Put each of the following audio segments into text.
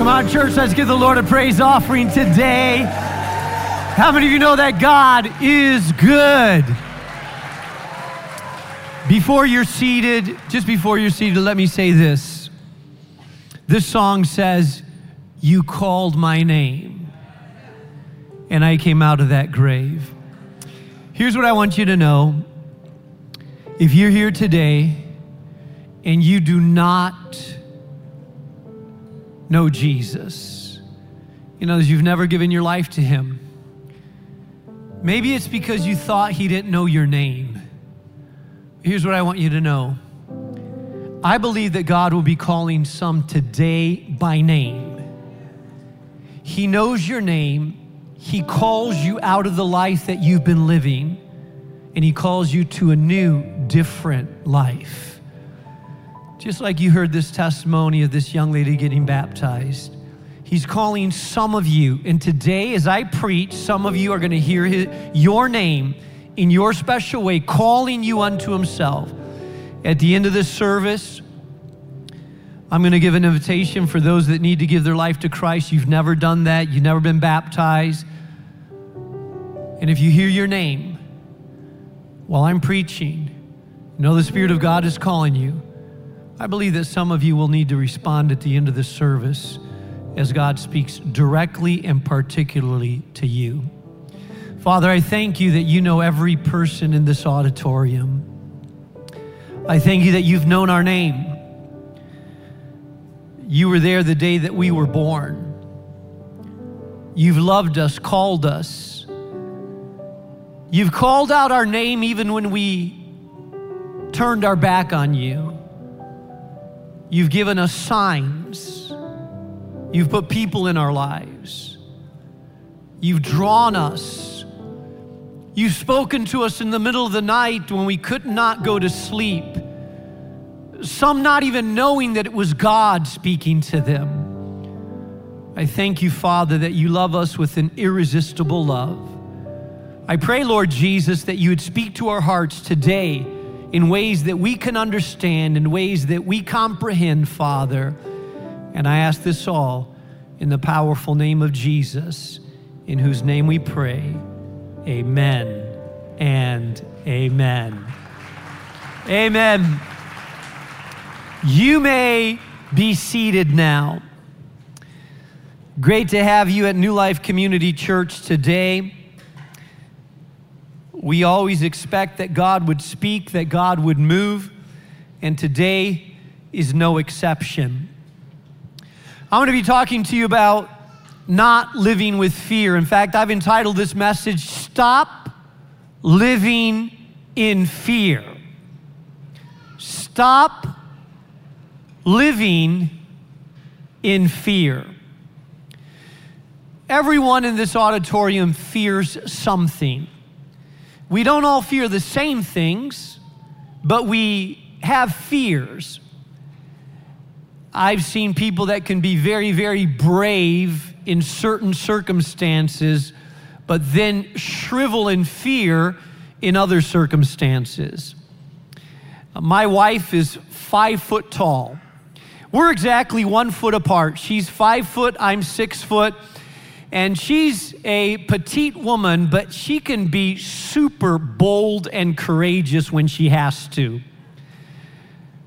Come on, church, let's give the Lord a praise offering today. How many of you know that God is good? Before you're seated, just before you're seated, let me say this. This song says, You called my name, and I came out of that grave. Here's what I want you to know. If you're here today and you do not know Jesus, you know, as you've never given your life to Him, maybe it's because you thought He didn't know your name. Here's what I want you to know I believe that God will be calling some today by name. He knows your name, He calls you out of the life that you've been living, and He calls you to a new, different life. Just like you heard this testimony of this young lady getting baptized. He's calling some of you, and today, as I preach, some of you are going to hear his, your name in your special way, calling you unto Himself. At the end of this service, I'm going to give an invitation for those that need to give their life to Christ. You've never done that, you've never been baptized. And if you hear your name while I'm preaching, know the Spirit of God is calling you. I believe that some of you will need to respond at the end of the service as God speaks directly and particularly to you. Father, I thank you that you know every person in this auditorium. I thank you that you've known our name. You were there the day that we were born. You've loved us, called us. You've called out our name even when we turned our back on you. You've given us signs. You've put people in our lives. You've drawn us. You've spoken to us in the middle of the night when we could not go to sleep. Some not even knowing that it was God speaking to them. I thank you, Father, that you love us with an irresistible love. I pray, Lord Jesus, that you would speak to our hearts today in ways that we can understand, in ways that we comprehend, Father. And I ask this all in the powerful name of Jesus, in whose name we pray. Amen and amen. Amen. You may be seated now. Great to have you at New Life Community Church today. We always expect that God would speak, that God would move, and today is no exception. I'm going to be talking to you about not living with fear. In fact, I've entitled this message, Stop Living in Fear. Stop living in fear. Everyone in this auditorium fears something. We don't all fear the same things, but we have fears. I've seen people that can be very, very brave in certain circumstances, but then shrivel in fear in other circumstances. My wife is five foot tall. We're exactly one foot apart. She's five foot, I'm six foot. And she's a petite woman, but she can be super bold and courageous when she has to.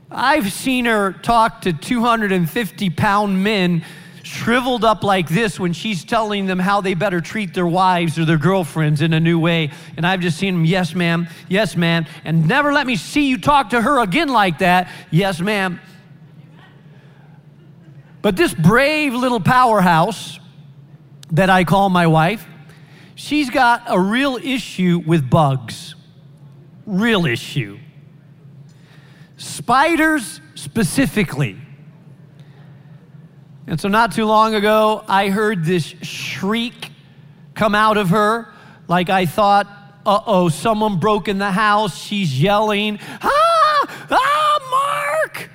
I've seen her talk to 250 pound men shriveled up like this when she's telling them how they better treat their wives or their girlfriends in a new way. And I've just seen them, yes, ma'am, yes, ma'am, and never let me see you talk to her again like that, yes, ma'am. But this brave little powerhouse, that I call my wife, she's got a real issue with bugs. Real issue. Spiders specifically. And so, not too long ago, I heard this shriek come out of her, like I thought, uh oh, someone broke in the house. She's yelling, ah, ah, Mark.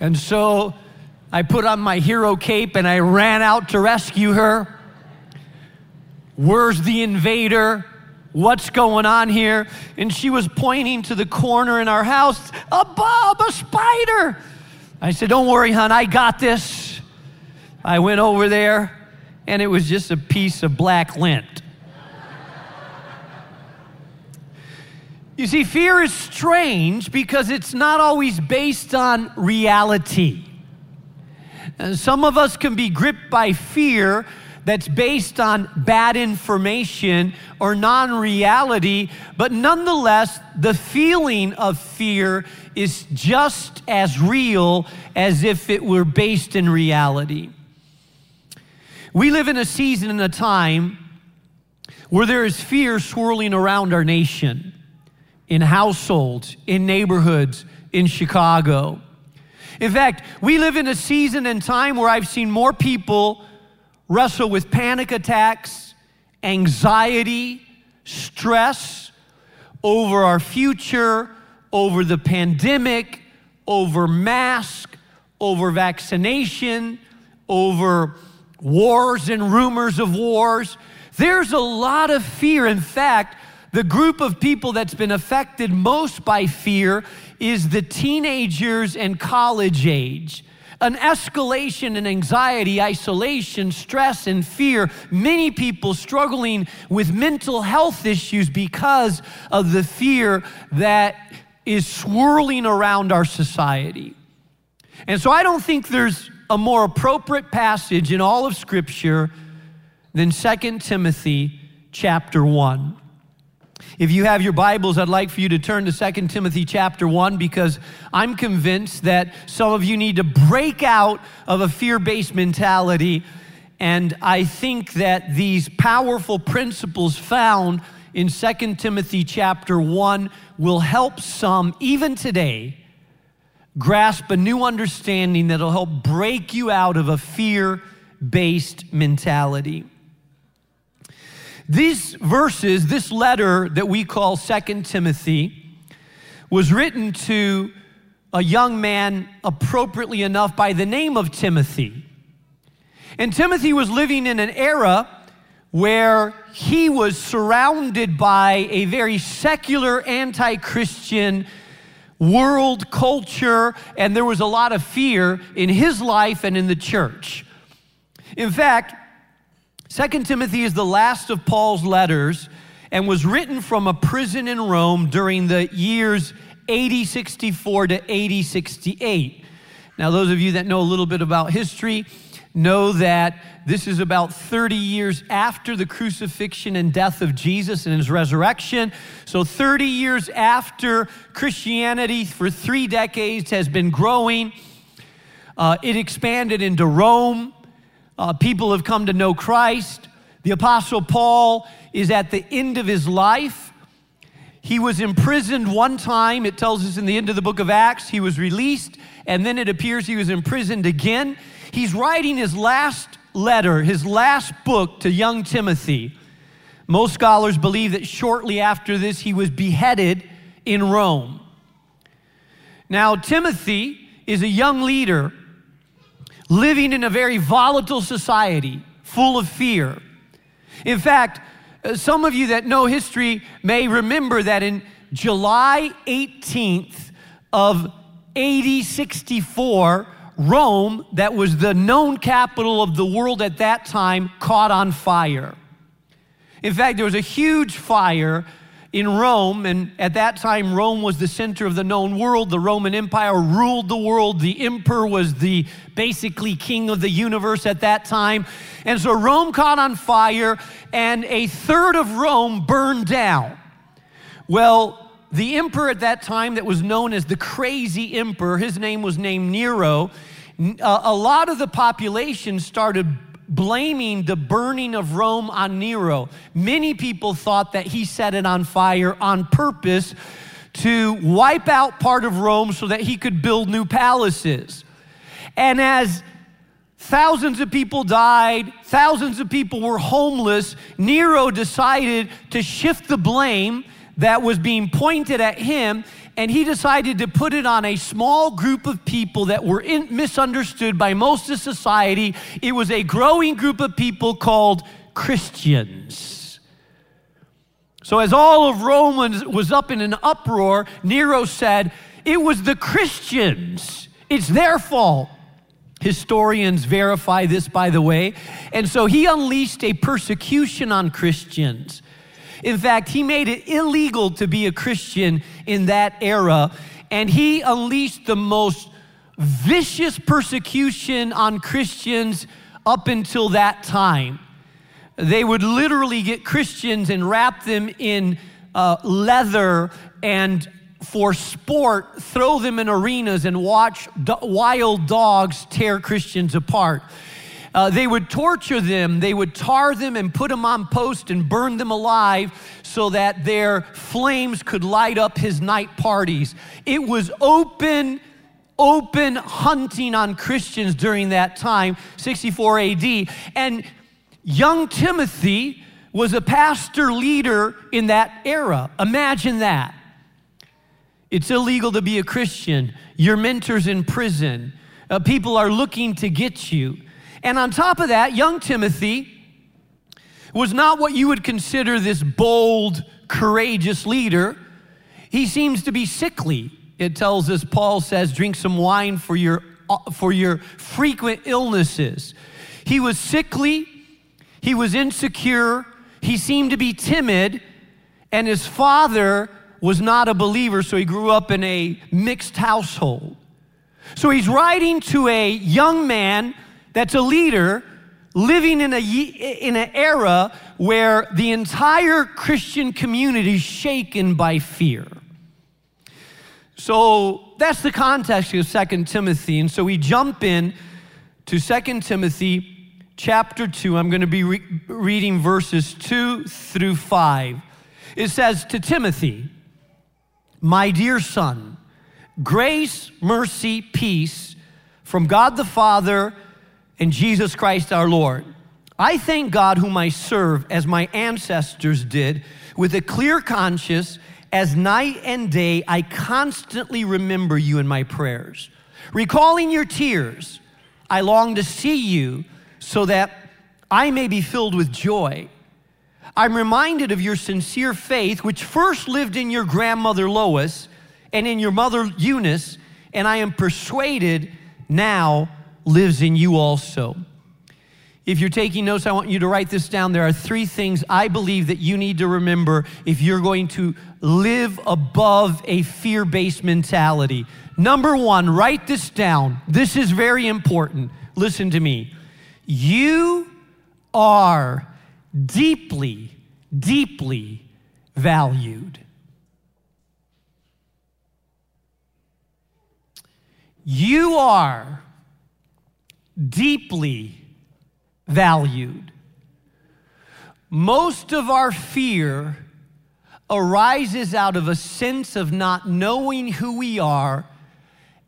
And so I put on my hero cape and I ran out to rescue her. Where's the invader? What's going on here? And she was pointing to the corner in our house, a Bob, a spider. I said, Don't worry, hon, I got this. I went over there and it was just a piece of black lint. you see, fear is strange because it's not always based on reality. And some of us can be gripped by fear that's based on bad information or non reality, but nonetheless, the feeling of fear is just as real as if it were based in reality. We live in a season and a time where there is fear swirling around our nation, in households, in neighborhoods, in Chicago. In fact, we live in a season and time where I've seen more people wrestle with panic attacks, anxiety, stress over our future, over the pandemic, over mask, over vaccination, over wars and rumors of wars. There's a lot of fear. In fact, the group of people that's been affected most by fear is the teenagers and college age. An escalation in anxiety, isolation, stress, and fear. Many people struggling with mental health issues because of the fear that is swirling around our society. And so I don't think there's a more appropriate passage in all of Scripture than 2 Timothy chapter 1. If you have your Bibles, I'd like for you to turn to 2 Timothy chapter 1 because I'm convinced that some of you need to break out of a fear based mentality. And I think that these powerful principles found in 2 Timothy chapter 1 will help some, even today, grasp a new understanding that'll help break you out of a fear based mentality. These verses, this letter that we call Second Timothy, was written to a young man, appropriately enough, by the name of Timothy. And Timothy was living in an era where he was surrounded by a very secular, anti Christian world culture, and there was a lot of fear in his life and in the church. In fact, Second Timothy is the last of Paul's letters and was written from a prison in Rome during the years 80 64 to 80 68. Now, those of you that know a little bit about history, know that this is about 30 years after the crucifixion and death of Jesus and his resurrection. So, 30 years after Christianity, for three decades, has been growing. Uh, it expanded into Rome. Uh, people have come to know Christ. The Apostle Paul is at the end of his life. He was imprisoned one time. It tells us in the end of the book of Acts, he was released, and then it appears he was imprisoned again. He's writing his last letter, his last book to young Timothy. Most scholars believe that shortly after this, he was beheaded in Rome. Now, Timothy is a young leader living in a very volatile society full of fear. In fact, uh, some of you that know history may remember that in July 18th of AD 64, Rome, that was the known capital of the world at that time, caught on fire. In fact, there was a huge fire in Rome, and at that time, Rome was the center of the known world. The Roman Empire ruled the world. The emperor was the basically king of the universe at that time. And so Rome caught on fire, and a third of Rome burned down. Well, the emperor at that time that was known as the crazy emperor, his name was named Nero. Uh, a lot of the population started blaming the burning of Rome on Nero. Many people thought that he set it on fire on purpose to wipe out part of Rome so that he could build new palaces. And as thousands of people died, thousands of people were homeless, Nero decided to shift the blame that was being pointed at him, and he decided to put it on a small group of people that were in, misunderstood by most of society. It was a growing group of people called Christians. So, as all of Rome was up in an uproar, Nero said, It was the Christians, it's their fault. Historians verify this, by the way. And so he unleashed a persecution on Christians. In fact, he made it illegal to be a Christian in that era, and he unleashed the most vicious persecution on Christians up until that time. They would literally get Christians and wrap them in uh, leather and for sport throw them in arenas and watch do- wild dogs tear Christians apart. Uh, they would torture them, they would tar them and put them on post and burn them alive so that their flames could light up his night parties. It was open, open hunting on Christians during that time, 64 AD. And young Timothy was a pastor leader in that era. Imagine that. It's illegal to be a Christian. Your mentor's in prison. Uh, people are looking to get you. And on top of that, young Timothy was not what you would consider this bold, courageous leader. He seems to be sickly. It tells us, Paul says, drink some wine for your, for your frequent illnesses. He was sickly, he was insecure, he seemed to be timid, and his father was not a believer, so he grew up in a mixed household. So he's writing to a young man that's a leader living in, a, in an era where the entire Christian community is shaken by fear. So that's the context of Second Timothy. And so we jump in to Second Timothy chapter 2. I'm going to be re- reading verses 2 through 5. It says to Timothy, My dear son, grace, mercy, peace from God the Father and Jesus Christ our Lord. I thank God, whom I serve as my ancestors did, with a clear conscience, as night and day I constantly remember you in my prayers. Recalling your tears, I long to see you so that I may be filled with joy. I'm reminded of your sincere faith, which first lived in your grandmother Lois and in your mother Eunice, and I am persuaded now lives in you also. If you're taking notes, I want you to write this down. There are three things I believe that you need to remember if you're going to live above a fear based mentality. Number one, write this down. This is very important. Listen to me. You are deeply, deeply valued. You are deeply valued. Most of our fear arises out of a sense of not knowing who we are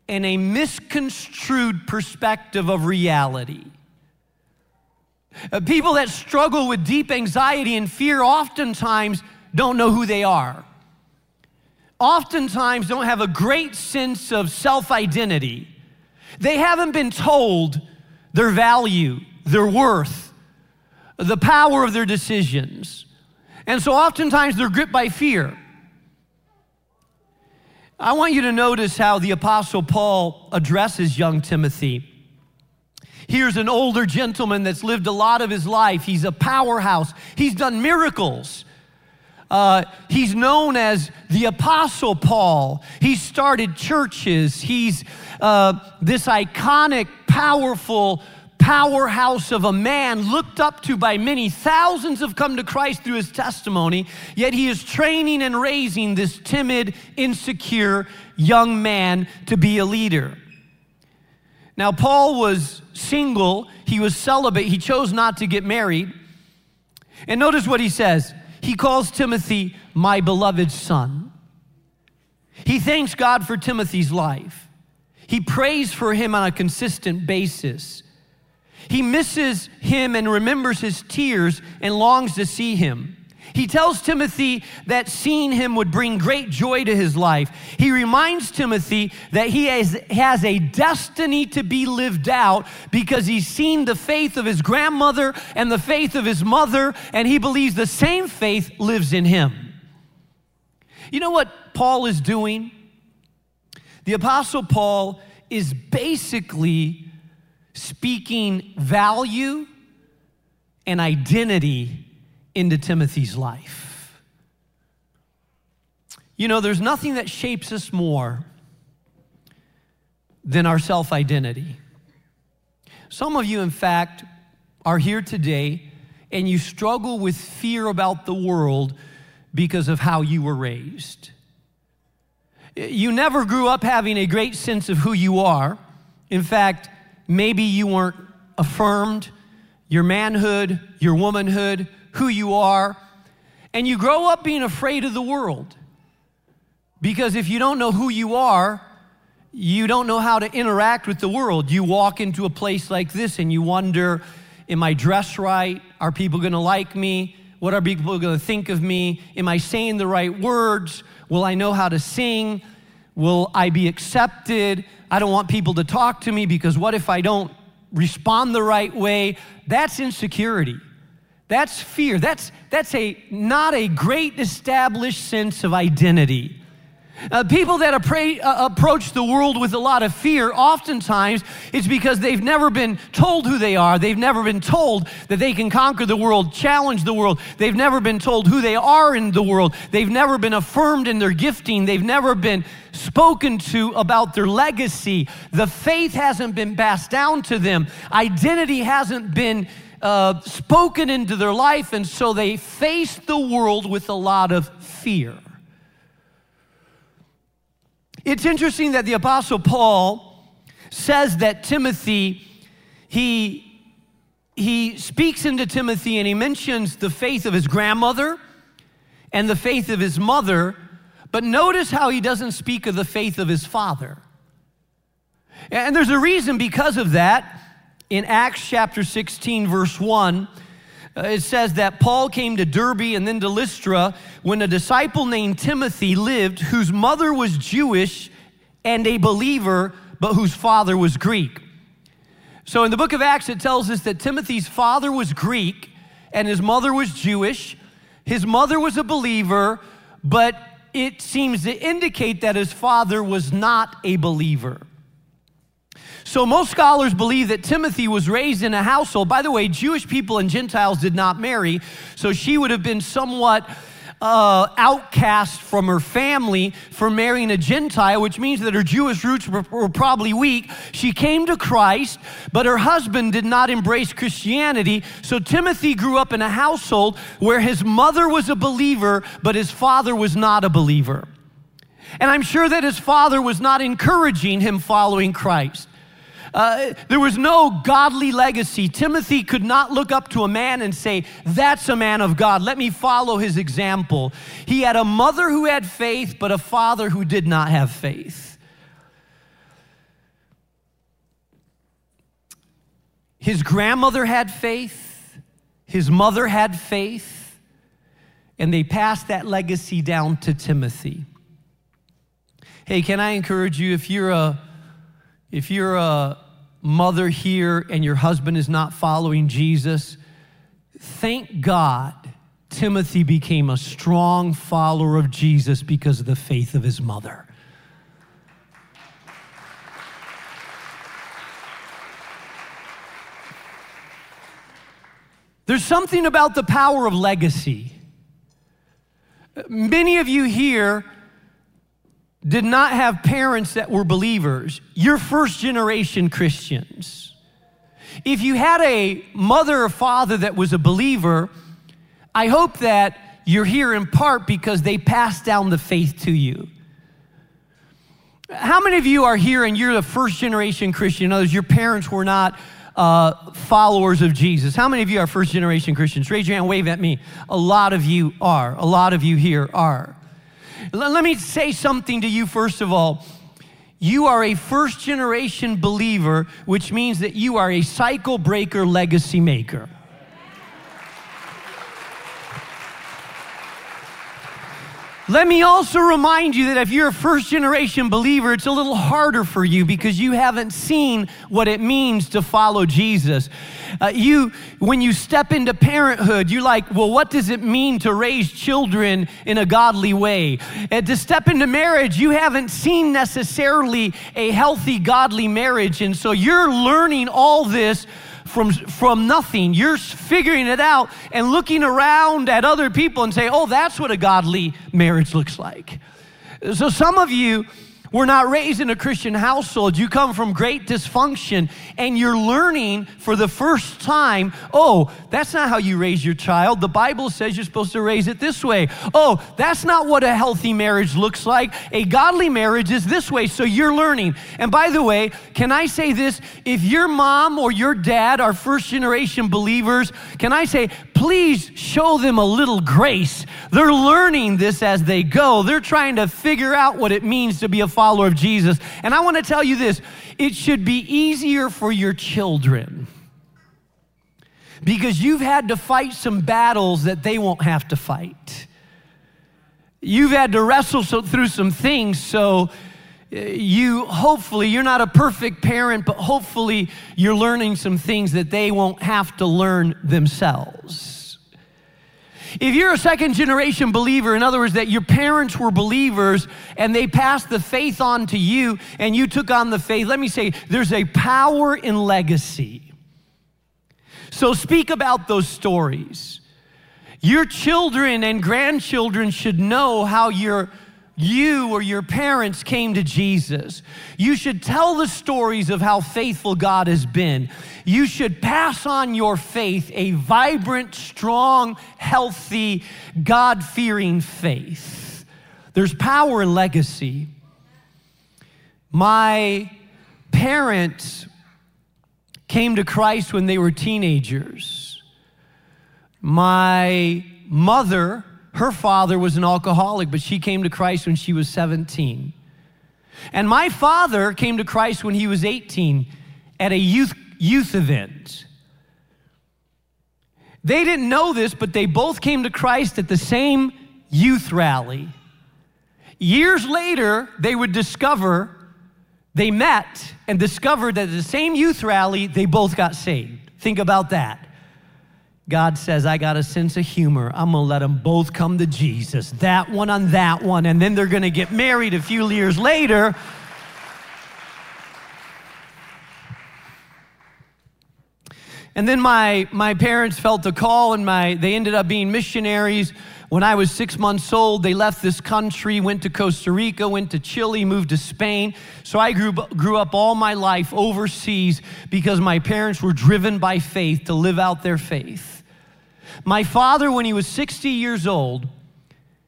and a misconstrued perspective of reality. Uh, people that struggle with deep anxiety and fear oftentimes don't know who they are. Oftentimes don't have a great sense of self identity. They haven't been told their value, their worth, the power of their decisions. And so oftentimes they're gripped by fear. I want you to notice how the Apostle Paul addresses young Timothy. Here's an older gentleman that's lived a lot of his life. He's a powerhouse, he's done miracles. Uh, he's known as the Apostle Paul. He started churches. He's uh, this iconic, powerful powerhouse of a man looked up to by many. Thousands have come to Christ through his testimony, yet he is training and raising this timid, insecure young man to be a leader. Now, Paul was single, he was celibate, he chose not to get married. And notice what he says he calls Timothy my beloved son. He thanks God for Timothy's life. He prays for him on a consistent basis. He misses him and remembers his tears and longs to see him. He tells Timothy that seeing him would bring great joy to his life. He reminds Timothy that he has, has a destiny to be lived out because he's seen the faith of his grandmother and the faith of his mother, and he believes the same faith lives in him. You know what Paul is doing? The Apostle Paul is basically speaking value and identity into Timothy's life. You know, there's nothing that shapes us more than our self identity. Some of you, in fact, are here today and you struggle with fear about the world because of how you were raised. You never grew up having a great sense of who you are. In fact, maybe you weren't affirmed, your manhood, your womanhood, who you are, and you grow up being afraid of the world. Because if you don't know who you are, you don't know how to interact with the world. You walk into a place like this and you wonder, Am I dressed right? Are people gonna like me? What are people gonna think of me? Am I saying the right words? Will I know how to sing? Will I be accepted? I don't want people to talk to me because what if I don't respond the right way? That's insecurity. That's fear. That's, that's a, not a great established sense of identity. Uh, people that appra- uh, approach the world with a lot of fear, oftentimes it's because they've never been told who they are. They've never been told that they can conquer the world, challenge the world. They've never been told who they are in the world. They've never been affirmed in their gifting. They've never been spoken to about their legacy. The faith hasn't been passed down to them, identity hasn't been uh, spoken into their life, and so they face the world with a lot of fear. It's interesting that the Apostle Paul says that Timothy, he, he speaks into Timothy and he mentions the faith of his grandmother and the faith of his mother, but notice how he doesn't speak of the faith of his father. And there's a reason because of that. In Acts chapter 16, verse 1, uh, it says that Paul came to Derbe and then to Lystra when a disciple named Timothy lived, whose mother was Jewish and a believer, but whose father was Greek. So in the book of Acts, it tells us that Timothy's father was Greek and his mother was Jewish. His mother was a believer, but it seems to indicate that his father was not a believer. So, most scholars believe that Timothy was raised in a household. By the way, Jewish people and Gentiles did not marry, so she would have been somewhat uh, outcast from her family for marrying a Gentile, which means that her Jewish roots were, were, probably weak. She came to Christ, but her husband did not embrace Christianity. So Timothy grew up in a household where his mother was a believer, but his father was not a believer. And I'm sure that his father was not encouraging him following Christ. Uh, there was no godly legacy. Timothy could not look up to a man and say, That's a man of God. Let me follow his example. He had a mother who had faith, but a father who did not have faith. His grandmother had faith, his mother had faith, and they passed that legacy down to Timothy. Hey, can I encourage you if you're a if you're a mother here and your husband is not following Jesus, thank God Timothy became a strong follower of Jesus because of the faith of his mother. There's something about the power of legacy. Many of you here did not have parents that were believers, you're first generation Christians. If you had a mother or father that was a believer, I hope that you're here in part because they passed down the faith to you. How many of you are here and you're the first generation Christian? In other words, your parents were not uh, followers of Jesus. How many of you are first generation Christians? Raise your hand, wave at me. A lot of you are. A lot of you here are. Let me say something to you first of all. You are a first generation believer, which means that you are a cycle breaker, legacy maker. Let me also remind you that if you're a first generation believer, it's a little harder for you because you haven't seen what it means to follow Jesus. Uh, you, when you step into parenthood, you're like, well, what does it mean to raise children in a godly way? And to step into marriage, you haven't seen necessarily a healthy, godly marriage. And so you're learning all this from, from nothing. You're figuring it out and looking around at other people and say, oh, that's what a godly marriage looks like. So some of you, were not raised in a Christian household. You come from great dysfunction and you're learning for the first time, oh, that's not how you raise your child. The Bible says you're supposed to raise it this way. Oh, that's not what a healthy marriage looks like. A godly marriage is this way. So you're learning. And by the way, can I say this? If your mom or your dad are first generation believers, can I say, please show them a little grace. They're learning this as they go. They're trying to figure out what it means to be a follower of Jesus. And I want to tell you this it should be easier for your children because you've had to fight some battles that they won't have to fight. You've had to wrestle through some things so you hopefully you're not a perfect parent but hopefully you're learning some things that they won't have to learn themselves. If you're a second generation believer in other words that your parents were believers and they passed the faith on to you and you took on the faith let me say there's a power in legacy. So speak about those stories. Your children and grandchildren should know how your you or your parents came to Jesus. You should tell the stories of how faithful God has been. You should pass on your faith, a vibrant, strong, healthy, God fearing faith. There's power in legacy. My parents came to Christ when they were teenagers. My mother her father was an alcoholic, but she came to Christ when she was 17. And my father came to Christ when he was 18 at a youth, youth event. They didn't know this, but they both came to Christ at the same youth rally. Years later, they would discover, they met and discovered that at the same youth rally, they both got saved. Think about that. God says, I got a sense of humor. I'm going to let them both come to Jesus. That one on that one. And then they're going to get married a few years later. And then my, my parents felt a call, and my, they ended up being missionaries. When I was six months old, they left this country, went to Costa Rica, went to Chile, moved to Spain. So I grew, grew up all my life overseas because my parents were driven by faith to live out their faith. My father, when he was 60 years old,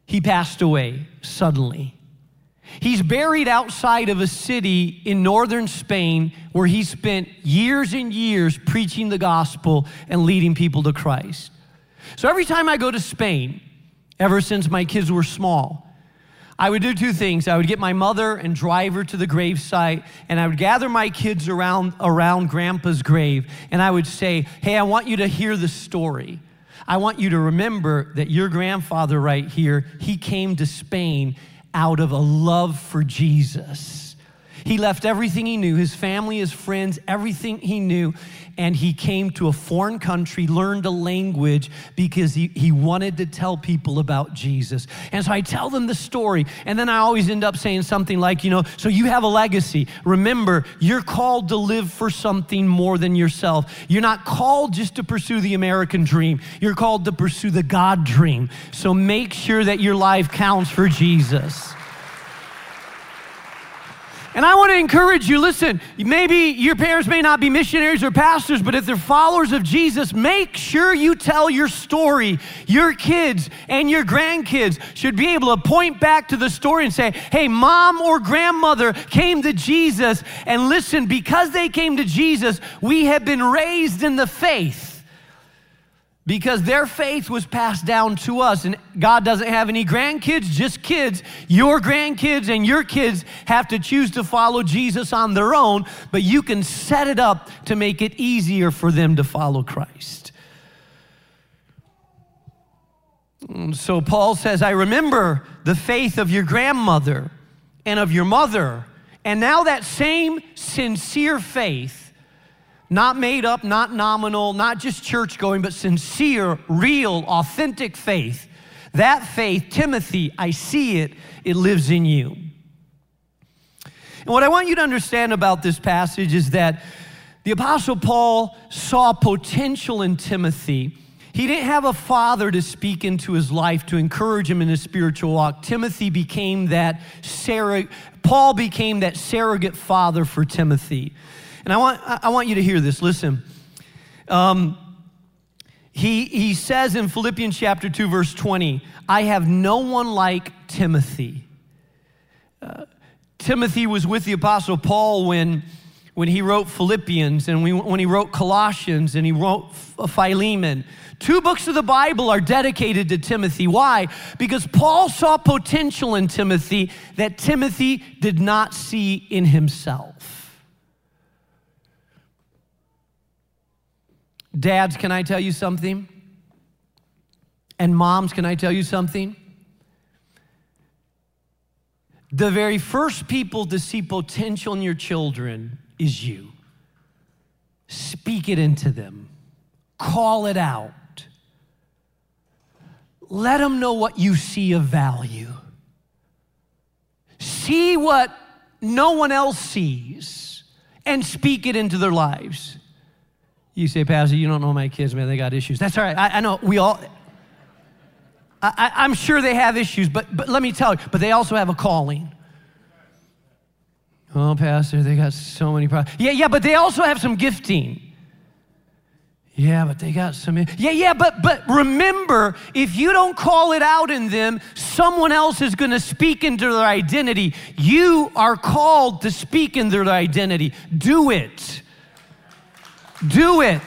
he passed away suddenly. He's buried outside of a city in northern Spain where he spent years and years preaching the gospel and leading people to Christ. So every time I go to Spain, ever since my kids were small, I would do two things. I would get my mother and drive her to the gravesite, and I would gather my kids around, around grandpa's grave, and I would say, Hey, I want you to hear the story. I want you to remember that your grandfather, right here, he came to Spain out of a love for Jesus. He left everything he knew his family, his friends, everything he knew and he came to a foreign country, learned a language because he, he wanted to tell people about Jesus. And so I tell them the story, and then I always end up saying something like, you know, so you have a legacy. Remember, you're called to live for something more than yourself. You're not called just to pursue the American dream, you're called to pursue the God dream. So make sure that your life counts for Jesus. And I want to encourage you listen, maybe your parents may not be missionaries or pastors, but if they're followers of Jesus, make sure you tell your story. Your kids and your grandkids should be able to point back to the story and say, hey, mom or grandmother came to Jesus. And listen, because they came to Jesus, we have been raised in the faith because their faith was passed down to us. And God doesn't have any grandkids, just kids. Your grandkids and your kids have to choose to follow Jesus on their own, but you can set it up to make it easier for them to follow Christ. Mm, so Paul says, I remember the faith of your grandmother and of your mother. And now that same sincere faith, not made up, not nominal, not just church going, but sincere, real, authentic faith, that faith, Timothy, I see it, it lives in you. And what I want you to understand about this passage is that the Apostle Paul saw potential in Timothy he didn't have a father to speak into his life to encourage him in his spiritual walk. Timothy became that surrogate, Paul became that surrogate father for Timothy. And I want, I want you to hear this. Listen. Um, he, he says in Philippians chapter 2, verse 20, I have no one like Timothy. Uh, Timothy was with the Apostle Paul when, when he wrote Philippians and when he wrote Colossians and he wrote Philemon. Two books of the Bible are dedicated to Timothy. Why? Because Paul saw potential in Timothy that Timothy did not see in himself. Dads, can I tell you something? And moms, can I tell you something? The very first people to see potential in your children is you. Speak it into them, call it out. Let them know what you see of value. See what no one else sees and speak it into their lives. You say, Pastor, you don't know my kids, man, they got issues. That's all right. I, I know we all, I, I'm sure they have issues, but, but let me tell you, but they also have a calling. Oh, Pastor, they got so many problems. Yeah, yeah, but they also have some gifting. Yeah, but they got some. Yeah, yeah, but but remember, if you don't call it out in them, someone else is going to speak into their identity. You are called to speak in their identity. Do it. Do it.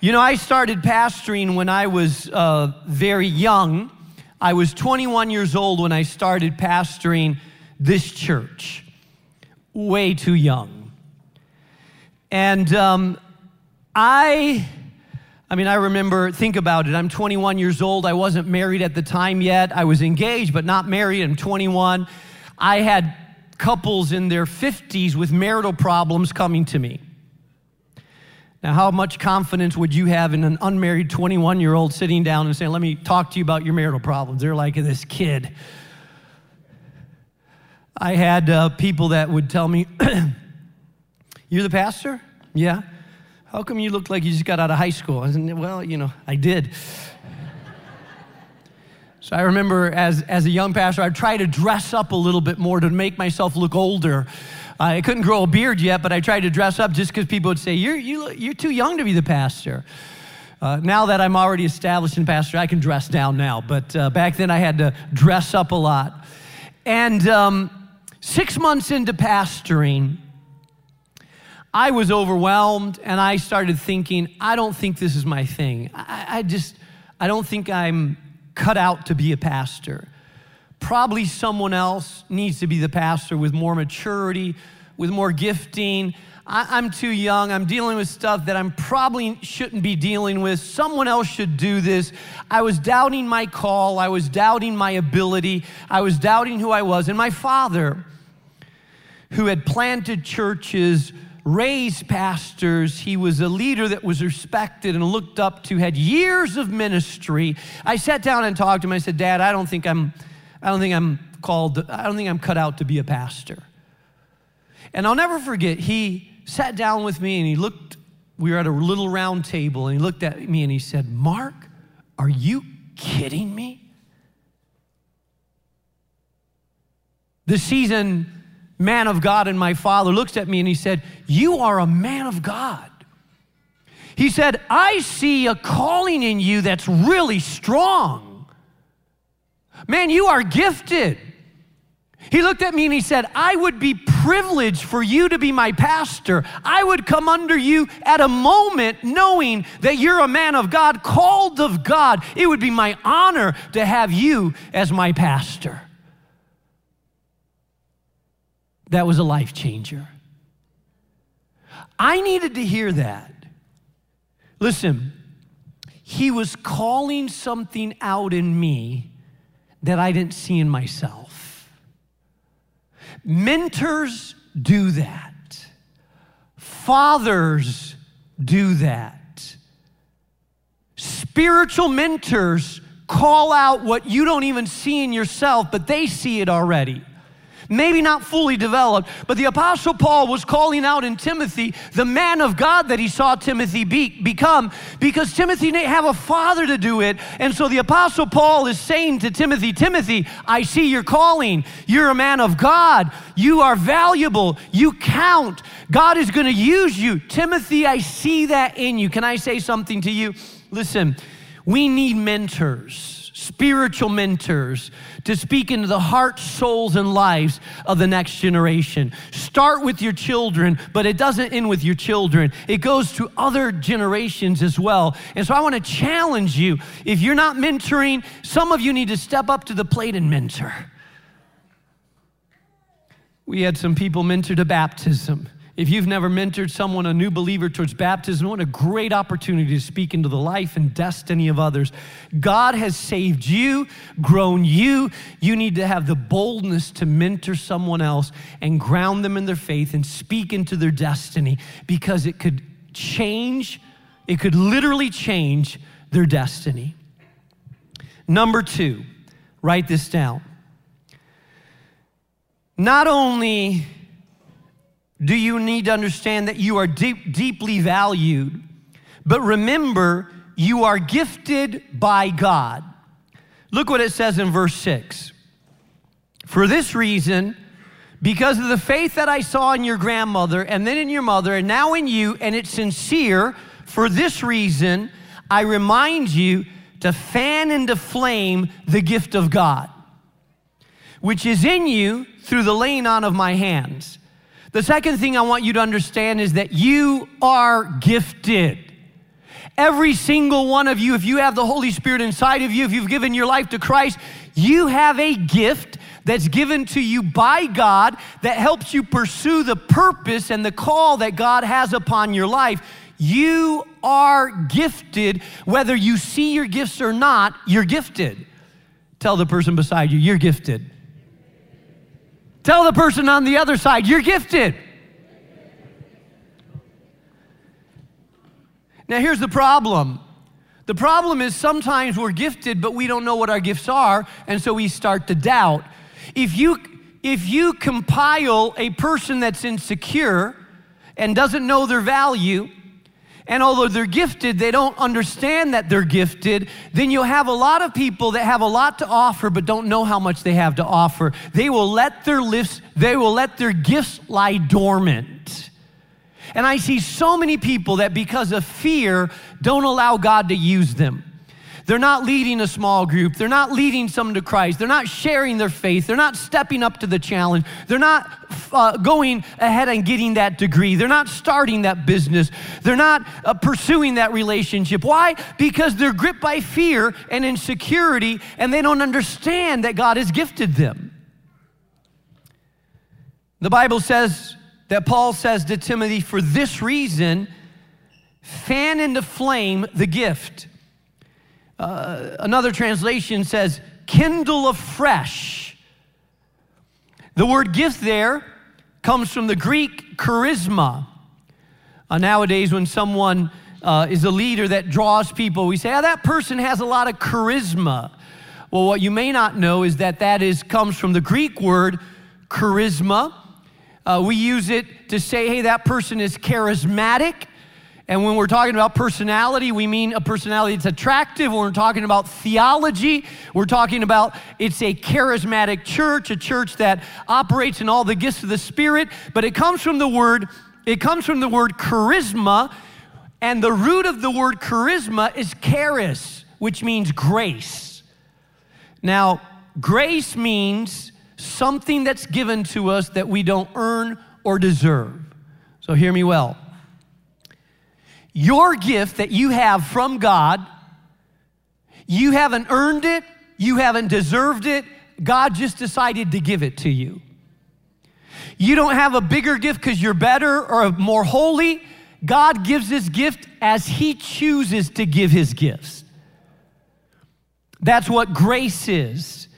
You know, I started pastoring when I was uh, very young. I was 21 years old when I started pastoring this church way too young. And um, I, I mean, I remember, think about it. I'm 21 years old. I wasn't married at the time yet. I was engaged, but not married. I'm 21. I had couples in their 50s with marital problems coming to me. Now, how much confidence would you have in an unmarried 21 year old sitting down and saying, Let me talk to you about your marital problems? They're like this kid I had uh, people that would tell me, You're the pastor? Yeah. How come you look like you just got out of high school? I said, Well, you know, I did. So I remember as, as a young pastor, I'd try to dress up a little bit more to make myself look older. I couldn't grow a beard yet, but I tried to dress up just because people would say, You're, you, are you are too young to be the pastor. Uh, now that I'm already established in pastor, I can dress down now. But uh, back then I had to dress up a lot. And um, Six months into pastoring, I was overwhelmed and I started thinking, I don't think this is my thing. I, I, just, I don't think I'm cut out to be a pastor. Probably someone else needs to be the pastor with more maturity, with more gifting. I, am too young. I'm dealing with stuff that I'm probably shouldn't be dealing with. Someone else should do this. I was doubting my call. I was doubting my ability. I was doubting who I was. And my father, who had planted churches, raised pastors, he was a leader that was respected and looked up to, had years of ministry. I sat down and talked to him. I said, Dad, I don't think I'm, I don't think I'm called, I don't think I'm cut out to be a pastor. And I'll never forget, he sat down with me and he looked, we were at a little round table, and he looked at me and he said, Mark, are you kidding me? The season man of God and my father looks at me and he said, You are a man of God. He said, I see a calling in you that's really strong. Man, you are gifted. He looked at me and he said, I would be privileged for you to be my pastor. I would come under you at a moment knowing that you're a man of God, called of God. It would be my honor to have you as my pastor. That was a life changer. I needed to hear that Listen, he was calling something out in me that I didn't see in myself. Mentors do that, fathers do that. Spiritual mentors call out what you don't even see in yourself, but they see it already maybe not fully developed, but the Apostle Paul was calling out in Timothy the man of God that he saw Timothy be, become because Timothy didn't have a father to do it. And so the Apostle Paul is saying to Timothy, Timothy, I see your calling. You're a man of God. You are valuable. You count. God is going to use you. Timothy, I see that in you. Can I say something to you? Listen, we need mentors spiritual mentors to speak into the hearts, souls, and lives of the next generation. Start with your children, but it doesn't end with your children. It goes to other generations as well. And so I want to challenge you if you're not mentoring, some of you need to step up to the plate and mentor. We had some people mentor to baptism. If you've never mentored someone, a new believer, towards baptism, what a great opportunity to speak into the life and destiny of others. God has saved you, grown you. You need to have the boldness to mentor someone else and ground them in their faith and speak into their destiny because it could change, it could literally change their destiny. Number two, write this down. Not only do you need to understand that you are deep, deeply valued. But remember, you are gifted by God. Look what it says in verse 6. For this reason, because of the faith that I saw in your grandmother, and then in your mother, and now in you, and it's sincere, for this reason, I remind you to fan into flame the gift of God, which is in you through the laying on of my hands. The second thing I want you to understand is that you are gifted. Every single one of you, if you have the Holy Spirit inside of you, if you've given your life to Christ, you have a gift that's given to you by God that helps you pursue the purpose and the call that God has upon your life. You are gifted, whether you see your gifts or not, you're gifted. Tell the person beside you, you're gifted. Tell the person on the other side, you're gifted. Now, here's the problem. The problem is sometimes we're gifted, but we don't know what our gifts are, and so we start to doubt. If you, if you compile a person that's insecure and doesn't know their value, and although they're gifted, they don't understand that they're gifted, then you'll have a lot of people that have a lot to offer but don't know how much they have to offer. They will let their lifts, they will let their gifts lie dormant. And I see so many people that because of fear don't allow God to use them. They're not leading a small group. They're not leading someone to Christ. They're not sharing their faith. They're not stepping up to the challenge. They're not uh, going ahead and getting that degree. They're not starting that business. They're not uh, pursuing that relationship. Why? Because they're gripped by fear and insecurity and they don't understand that God has gifted them. The Bible says that Paul says to Timothy, for this reason, fan into flame the gift uh, another translation says, kindle afresh. The word gift there comes from the Greek charisma. Uh, nowadays, when someone uh, is a leader that draws people, we say, oh, that person has a lot of charisma. Well, what you may not know is that that is, comes from the Greek word charisma. Uh, we use it to say, hey, that person is charismatic. And when we're talking about personality, we mean a personality that's attractive. When we're talking about theology, we're talking about it's a charismatic church, a church that operates in all the gifts of the Spirit. But it comes from the word, it comes from the word charisma, and the root of the word charisma is charis, which means grace. Now, grace means something that's given to us that we don't earn or deserve. So hear me well. Your gift that you have from God, you haven't earned it, you haven't deserved it, God just decided to give it to you. You don't have a bigger gift because you're better or more holy. God gives his gift as he chooses to give his gifts. That's what grace is.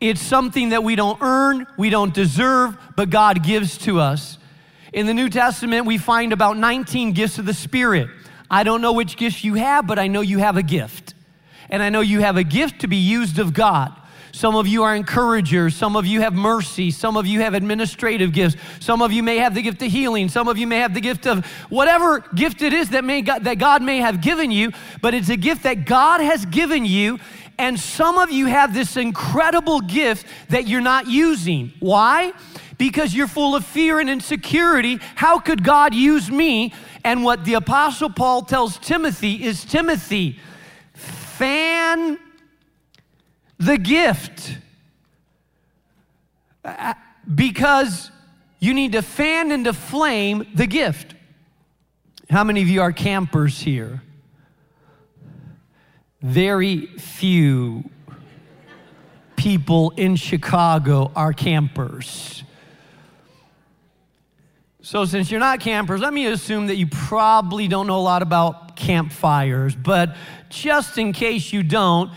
It's something that we don't earn, we don't deserve, but God gives to us. In the New Testament, we find about 19 gifts of the Spirit. I don't know which gifts you have, but I know you have a gift. And I know you have a gift to be used of God. Some of you are encouragers. Some of you have mercy. Some of you have administrative gifts. Some of you may have the gift of healing. Some of you may have the gift of whatever gift it is that, may God, that God may have given you, but it's a gift that God has given you. And some of you have this incredible gift that you're not using. Why? Because you're full of fear and insecurity. How could God use me? And what the Apostle Paul tells Timothy is Timothy, fan the gift. Uh, because you need to fan into flame the gift. How many of you are campers here? Very few people in Chicago are campers. So, since you're not campers, let me assume that you probably don't know a lot about campfires. But just in case you don't,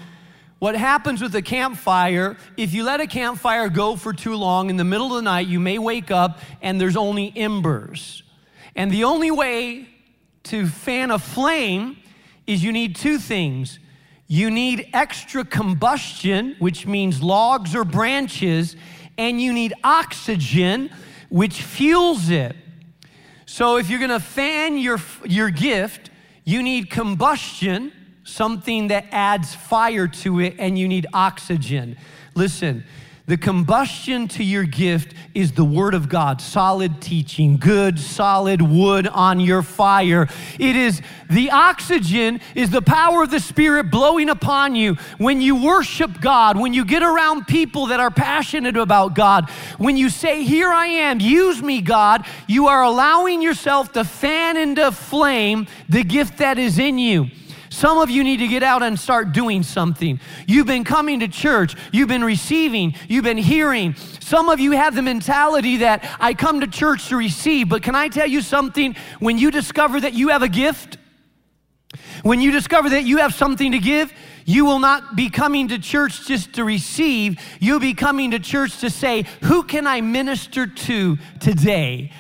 what happens with a campfire, if you let a campfire go for too long in the middle of the night, you may wake up and there's only embers. And the only way to fan a flame is you need two things. You need extra combustion, which means logs or branches, and you need oxygen, which fuels it. So if you're gonna fan your, your gift, you need combustion something that adds fire to it, and you need oxygen. Listen, the combustion to your gift is the Word of God, solid teaching, good, solid wood on your fire. It is the oxygen, is the power of the Spirit blowing upon you when you worship God, when you get around people that are passionate about God, when you say, Here I am, use me, God, you are allowing yourself to fan into flame the gift that is in you. Some of you need to get out and start doing something. You've been coming to church, you've been receiving, you've been hearing. Some of you have the mentality that I come to church to receive, but can I tell you something? When you discover that you have a gift, when you discover that you have something to give, you will not be coming to church just to receive. You'll be coming to church to say, Who can I minister to today?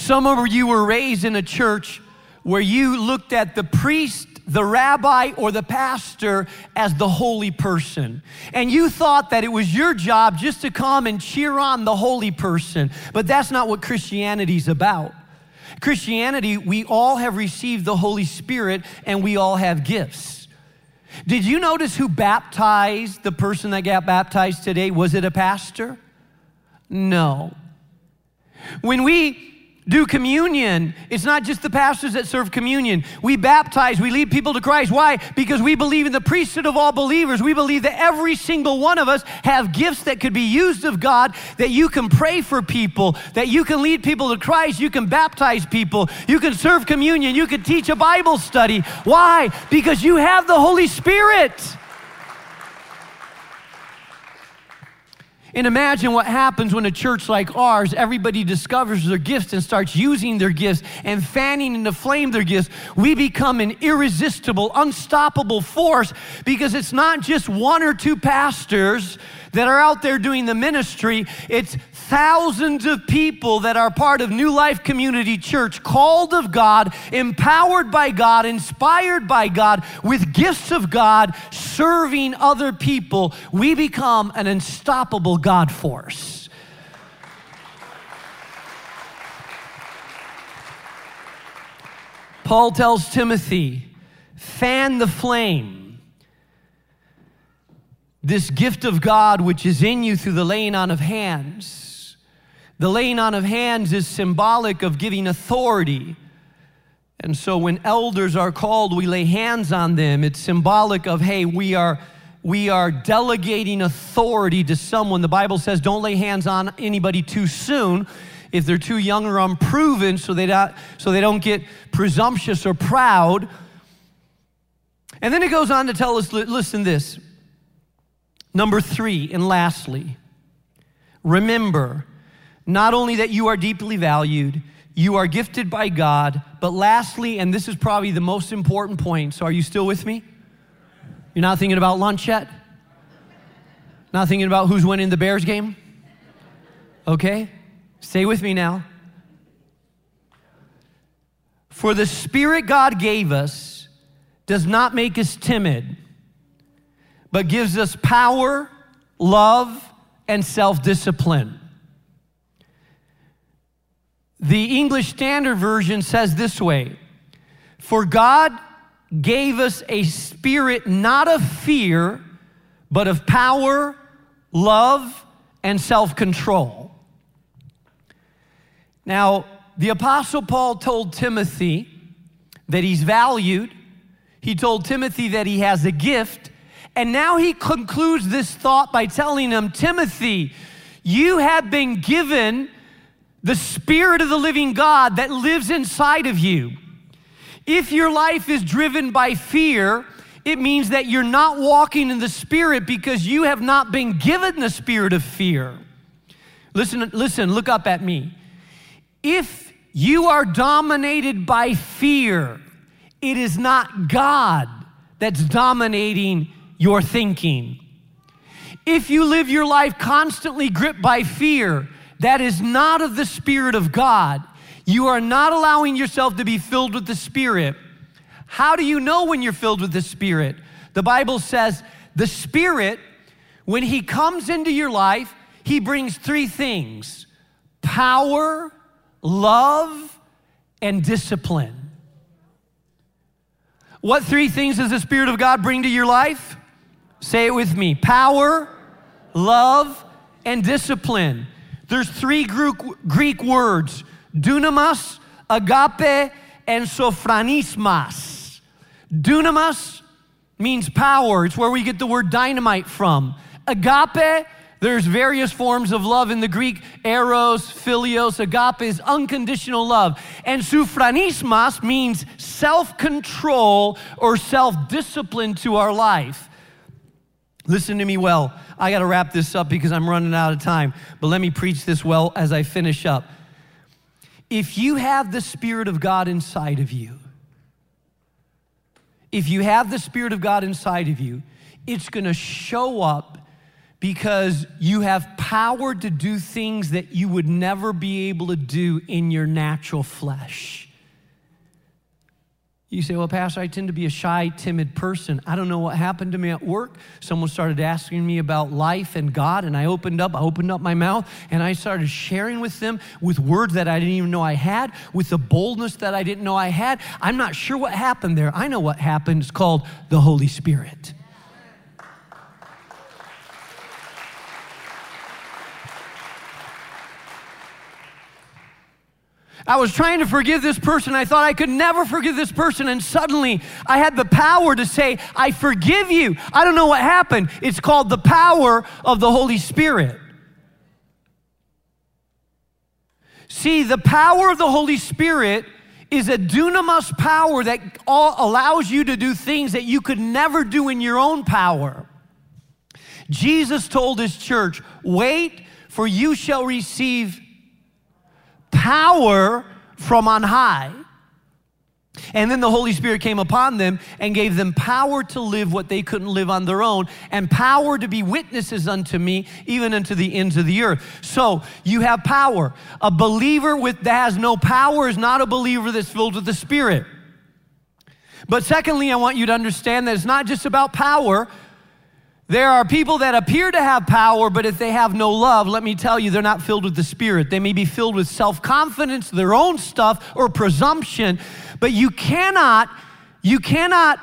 Some of you were raised in a church where you looked at the priest, the rabbi, or the pastor as the holy person. And you thought that it was your job just to come and cheer on the holy person. But that's not what Christianity's about. Christianity, we all have received the Holy Spirit and we all have gifts. Did you notice who baptized the person that got baptized today? Was it a pastor? No. When we do communion. It's not just the pastors that serve communion. We baptize, we lead people to Christ. Why? Because we believe in the priesthood of all believers. We believe that every single one of us have gifts that could be used of God, that you can pray for people, that you can lead people to Christ, you can baptize people, you can serve communion, you can teach a Bible study. Why? Because you have the Holy Spirit. And imagine what happens when a church like ours, everybody discovers their gifts and starts using their gifts and fanning into flame their gifts. We become an irresistible, unstoppable force because it's not just one or two pastors that are out there doing the ministry, it's thousands of people that are part of New Life Community Church, called of God, empowered by God, inspired by God, with gifts of God, serving other people, we become an unstoppable God force. Paul tells Timothy, fan the flame this gift of God which is in you through the laying on of hands. The laying on of hands is symbolic of giving authority. And so when elders are called, we lay hands on them. It's symbolic of, hey, we are we are delegating authority to someone. The Bible says don't lay hands on anybody too soon if they're too young or unproven so they don't, so they don't get presumptuous or proud. And then it goes on to tell us listen this. Number three, and lastly, Remember, not only that you are deeply valued, you are gifted by God, but lastly, and this is probably the most important point, so are you still with me? You're not thinking about lunch yet? Not thinking about who's winning the Bears game? Okay, stay with me now. For the Spirit God gave us does not make us timid, but gives us power, love, and self discipline. The English Standard Version says this way For God gave us a spirit not of fear, but of power, love, and self control. Now, the Apostle Paul told Timothy that he's valued, he told Timothy that he has a gift, and now he concludes this thought by telling him, Timothy, you have been given the Spirit of the living God that lives inside of you. If your life is driven by fear, it means that you're not walking in the Spirit because you have not been given the spirit of fear. Listen, listen, look up at me. If you are dominated by fear, it is not God that's dominating your thinking. If you live your life constantly gripped by fear, that is not of the Spirit of God. You are not allowing yourself to be filled with the Spirit. How do you know when you're filled with the Spirit? The Bible says the Spirit, when He comes into your life, He brings three things power, love, and discipline. What three things does the Spirit of God bring to your life? Say it with me power, love, and discipline. There's three Greek words dunamis, agape, and sophronismos. Dunamis means power, it's where we get the word dynamite from. Agape, there's various forms of love in the Greek eros, philios, agape is unconditional love. And sophronismos means self control or self discipline to our life. Listen to me well. I got to wrap this up because I'm running out of time. But let me preach this well as I finish up. If you have the Spirit of God inside of you, if you have the Spirit of God inside of you, it's going to show up because you have power to do things that you would never be able to do in your natural flesh. You say, Well, Pastor, I tend to be a shy, timid person. I don't know what happened to me at work. Someone started asking me about life and God, and I opened up, I opened up my mouth, and I started sharing with them with words that I didn't even know I had, with the boldness that I didn't know I had. I'm not sure what happened there. I know what happened. It's called the Holy Spirit. I was trying to forgive this person. I thought I could never forgive this person. And suddenly I had the power to say, I forgive you. I don't know what happened. It's called the power of the Holy Spirit. See, the power of the Holy Spirit is a dunamis power that allows you to do things that you could never do in your own power. Jesus told his church, Wait, for you shall receive power from on high. And then the Holy Spirit came upon them and gave them power to live what they couldn't live on their own, and power to be witnesses unto me, even unto the ends of the earth. So you have power. A believer with, that has no power is not a believer that's filled with the Spirit. But secondly, I want you to understand that it's not just about power, there are people that appear to have power, but if they have no love, let me tell you, they're not filled with the Spirit. They may be filled with self confidence, their own stuff, or presumption, but you cannot, you cannot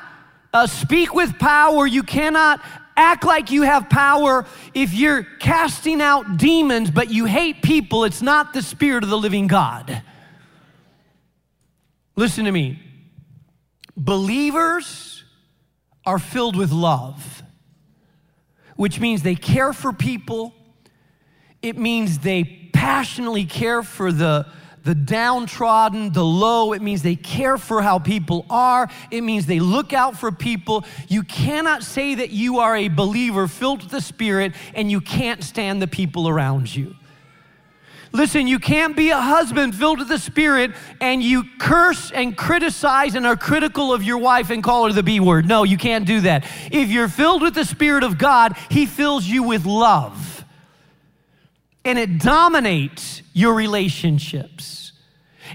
uh, speak with power, you cannot act like you have power if you're casting out demons, but you hate people. It's not the Spirit of the living God. Listen to me. Believers are filled with love which means they care for people. It means they passionately care for the, the downtrodden, the low. It means they care for how people are. It means they look out for people. You cannot say that you are a believer filled with the Spirit and you can't stand the people around you. Listen, you can't be a husband filled with the Spirit and you curse and criticize and are critical of your wife and call her the B word. No, you can't do that. If you're filled with the Spirit of God, He fills you with love and it dominates your relationships.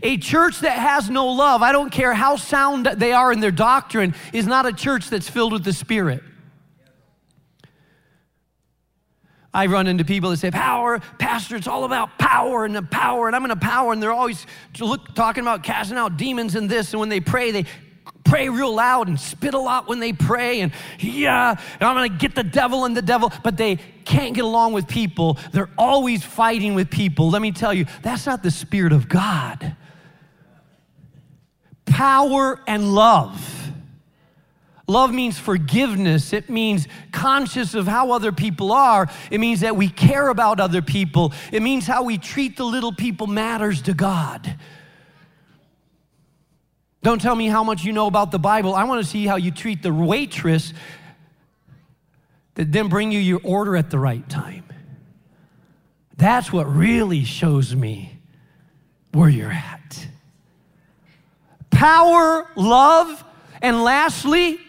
A church that has no love, I don't care how sound they are in their doctrine, is not a church that's filled with the Spirit. I run into people that say, Power, Pastor, it's all about power and the power, and I'm in a power, and they're always look, talking about casting out demons and this, and when they pray, they pray real loud and spit a lot when they pray, and yeah, and I'm gonna get the devil and the devil, but they can't get along with people. They're always fighting with people. Let me tell you, that's not the Spirit of God. Power and love. Love means forgiveness. It means conscious of how other people are. It means that we care about other people. It means how we treat the little people matters to God. Don't tell me how much you know about the Bible. I want to see how you treat the waitress that then bring you your order at the right time. That's what really shows me where you're at. Power, love, and lastly,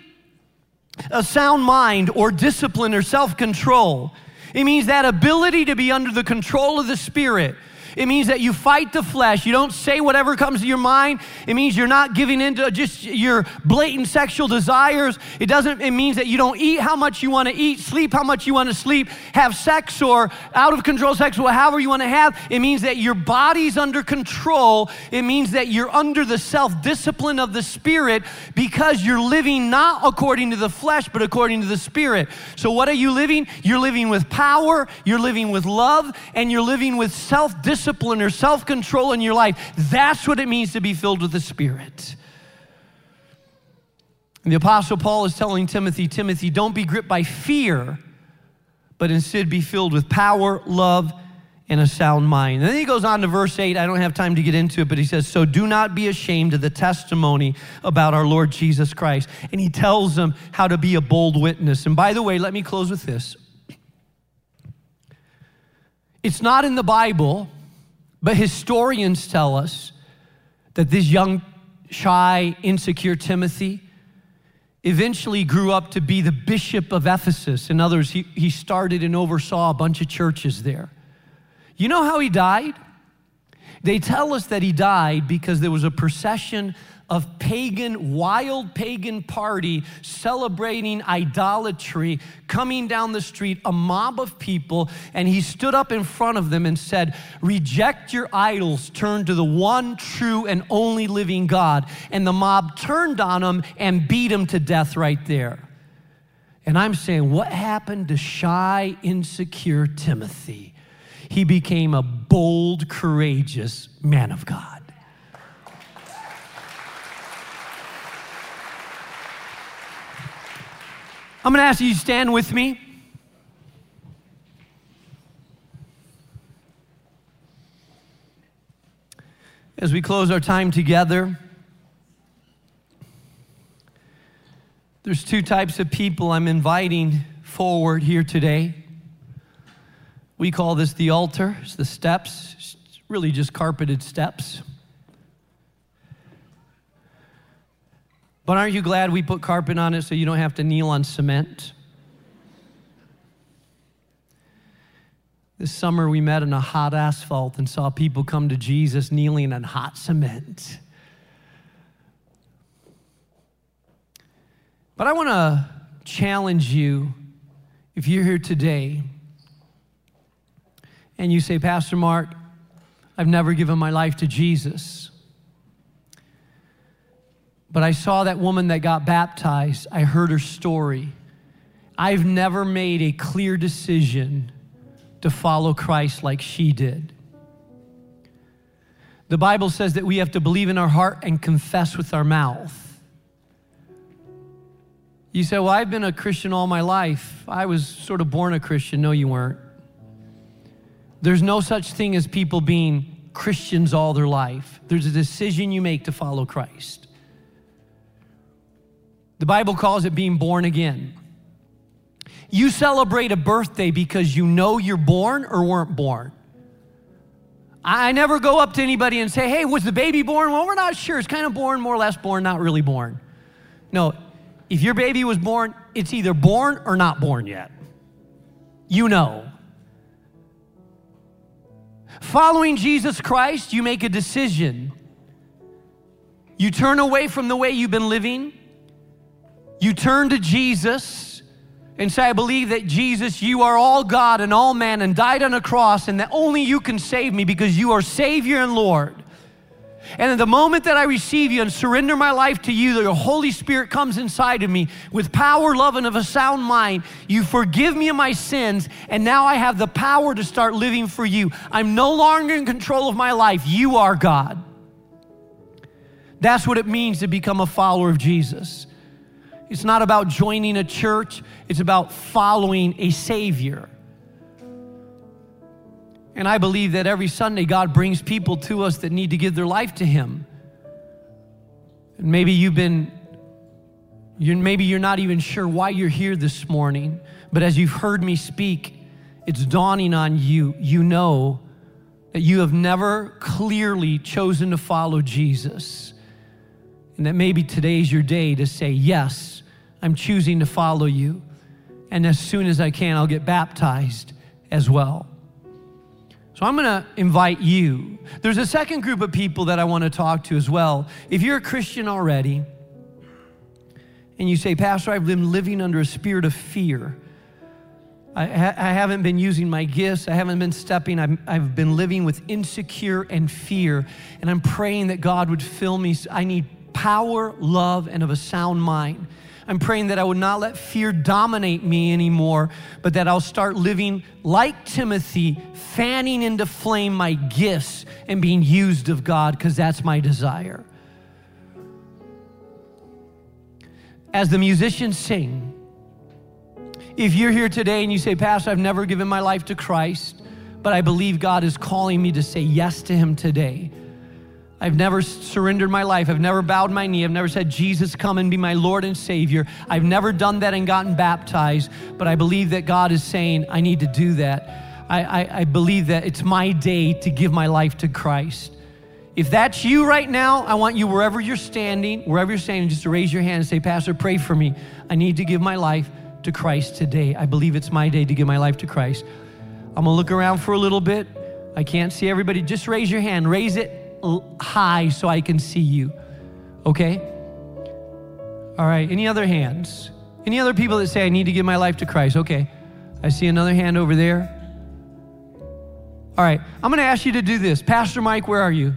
a sound mind or discipline or self control. It means that ability to be under the control of the Spirit. It means that you fight the flesh. You don't say whatever comes to your mind. It means you're not giving in to just your blatant sexual desires. It doesn't, it means that you don't eat how much you want to eat, sleep how much you want to sleep, have sex or out of control sex, or however you want to have. It means that your body's under control. It means that you're under the self discipline of the Spirit because you're living not according to the flesh, but according to the Spirit. So, what are you living? You're living with power, you're living with love, and you're living with self discipline or self control in your life. That's what it means to be filled with the Spirit. And the Apostle Paul is telling Timothy, Timothy, don't be gripped by fear, but instead be filled with power, love, and a sound mind. And then he goes on to verse 8. I don't have time to get into it, but he says, So do not be ashamed of the testimony about our Lord Jesus Christ. And he tells them how to be a bold witness. And by the way, let me close with this. It's not in the Bible, but historians tell us that this young, shy, insecure Timothy eventually grew up to be the bishop of Ephesus. In others, he, he started and oversaw a bunch of churches there. You know how he died? They tell us that he died because there was a procession of pagan, wild pagan party celebrating idolatry coming down the street, a mob of people, and he stood up in front of them and said, Reject your idols, turn to the one true and only living God. And the mob turned on him and beat him to death right there. And I'm saying, what happened to shy, insecure Timothy? He became a bold, courageous man of God. I'm going to ask you to stand with me. As we close our time together, there's two types of people I'm inviting forward here today. We call this the altar, it's the steps, it's really just carpeted steps. But aren't you glad we put carpet on it so you don't have to kneel on cement? This summer, we met on a hot asphalt and saw people come to Jesus kneeling on hot cement. But I want to challenge you if you're here today and you say, Pastor Mark, I've never given my life to Jesus. But I saw that woman that got baptized. I heard her story. I've never made a clear decision to follow Christ like she did. The Bible says that we have to believe in our heart and confess with our mouth. You say, Well, I've been a Christian all my life. I was sort of born a Christian. No, you weren't. There's no such thing as people being Christians all their life. There's a decision you make to follow Christ. The Bible calls it being born again. You celebrate a birthday because you know you're born or weren't born. I never go up to anybody and say, hey, was the baby born? Well, we're not sure. It's kind of born, more or less born, not really born. No, if your baby was born, it's either born or not born yet. You know. Following Jesus Christ, you make a decision. You turn away from the way you've been living. You turn to Jesus and say, I believe that Jesus, you are all God and all man and died on a cross, and that only you can save me because you are Savior and Lord. And at the moment that I receive you and surrender my life to you, the Holy Spirit comes inside of me with power, love, and of a sound mind. You forgive me of my sins, and now I have the power to start living for you. I'm no longer in control of my life. You are God. That's what it means to become a follower of Jesus. It's not about joining a church, it's about following a Savior. And I believe that every Sunday God brings people to us that need to give their life to Him. And maybe you've been, you're, maybe you're not even sure why you're here this morning, but as you've heard me speak, it's dawning on you. You know that you have never clearly chosen to follow Jesus. And that maybe today's your day to say, Yes, I'm choosing to follow you. And as soon as I can, I'll get baptized as well. So I'm going to invite you. There's a second group of people that I want to talk to as well. If you're a Christian already and you say, Pastor, I've been living under a spirit of fear. I, ha- I haven't been using my gifts. I haven't been stepping. i I've been living with insecure and fear. And I'm praying that God would fill me. I need power, love, and of a sound mind. I'm praying that I would not let fear dominate me anymore, but that I'll start living like Timothy, fanning into flame my gifts and being used of God, because that's my desire. As the musicians sing, if you're here today and you say, Pastor, I've never given my life to Christ, but I believe God is calling me to say yes to Him today. I've never surrendered my life. I've never bowed my knee. I've never said, Jesus, come and be my Lord and Savior. I've never done that and gotten baptized, but I believe that God is saying, I need to do that. I, I, I believe that it's my day to give my life to Christ. If that's you right now, I want you, wherever you're standing, wherever you're standing, just to raise your hand and say, Pastor, pray for me. I need to give my life to Christ today. I believe it's my day to give my life to Christ. I'm gonna look around for a little bit. I can't see everybody. Just raise your hand. Raise it high so I can see you. Okay? All right. Any other hands? Any other people that say, I need to give my life to Christ? Okay. I see another hand over there. All right. I'm to ask you to do this. Pastor Mike, where are you?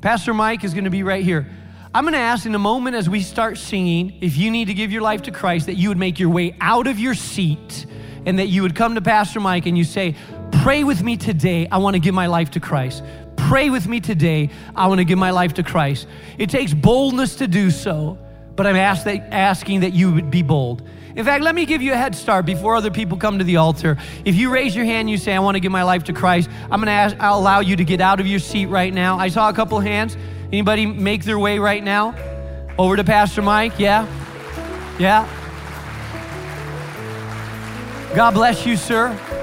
Pastor Mike is to be right here. I'm going to ask in a moment as we start singing, if you need to give your life to Christ, that you would make your way out of your seat and that you would come to Pastor Mike and you say, Pray with me today. I want to give my life to Christ pray with me today. I want to give my life to Christ. It takes boldness to do so, but I'm ask that, asking that you would be bold. In fact, let me give you a head start before other people come to the altar. If you raise your hand, you say, I want to give my life to Christ, I'm going to ask, I'll allow you to get out of your seat right now. I saw a couple hands. Anybody make their way right now? Over to Pastor Mike? Yeah? Yeah? God bless you, sir.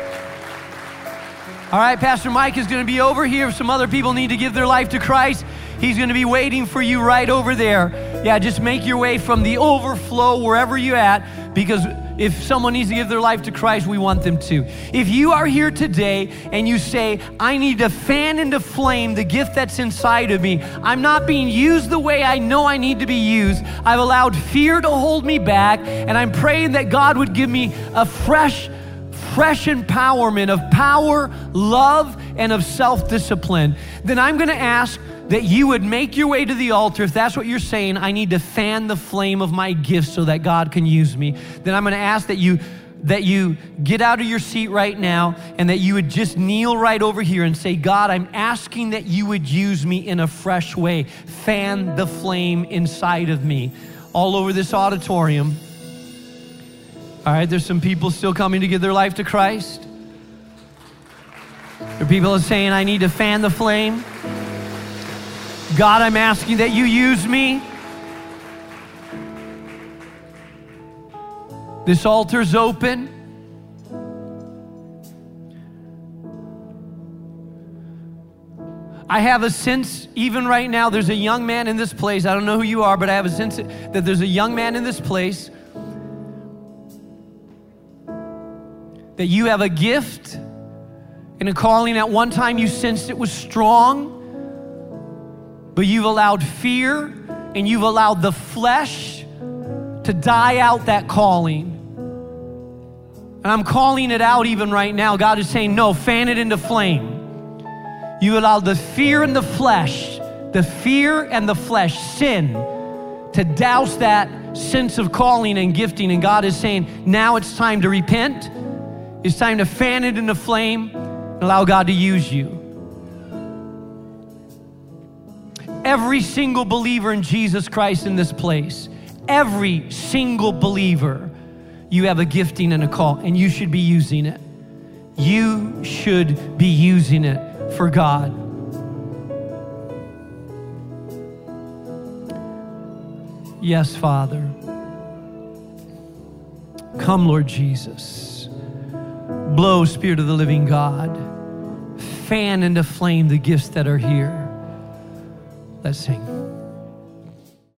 All right, Pastor Mike is going to be over here. If some other people need to give their life to Christ, he's going to be waiting for you right over there. Yeah, just make your way from the overflow wherever you're at because if someone needs to give their life to Christ, we want them to. If you are here today and you say, I need to fan into flame the gift that's inside of me, I'm not being used the way I know I need to be used. I've allowed fear to hold me back, and I'm praying that God would give me a fresh fresh empowerment of power, love, and of self discipline, then I'm going to ask that you would make your way to the altar. If that's what you're saying, I need to fan the flame of my gifts so that God can use me. Then I'm going to ask that you that you get out of your seat right now and that you would just kneel right over here and say, God, I'm asking that you would use me in a fresh way. Fan the flame inside of me. All over this auditorium. All right, there's some people still coming to give their life to Christ. There are people saying, I need to fan the flame. God, I'm asking that you use me. This altar's open. I have a sense, even right now, there's a young man in this place. I don't know who you are, but I have a sense that there's a young man in this place. That you have a gift and a calling. At one time, you sensed it was strong, but you've allowed fear and you've allowed the flesh to die out that calling. And I'm calling it out even right now. God is saying, No, fan it into flame. You allowed the fear and the flesh, the fear and the flesh, sin, to douse that sense of calling and gifting. And God is saying, now it's time to repent. It's time to fan it into flame and allow God to use you. Every single believer in Jesus Christ in this place, every single believer, you have a gifting and a call, and you should be using it. You should be using it for God. Yes, Father. Come, Lord Jesus. Blow, Spirit of the living God. Fan into flame the gifts that are here. Let's sing.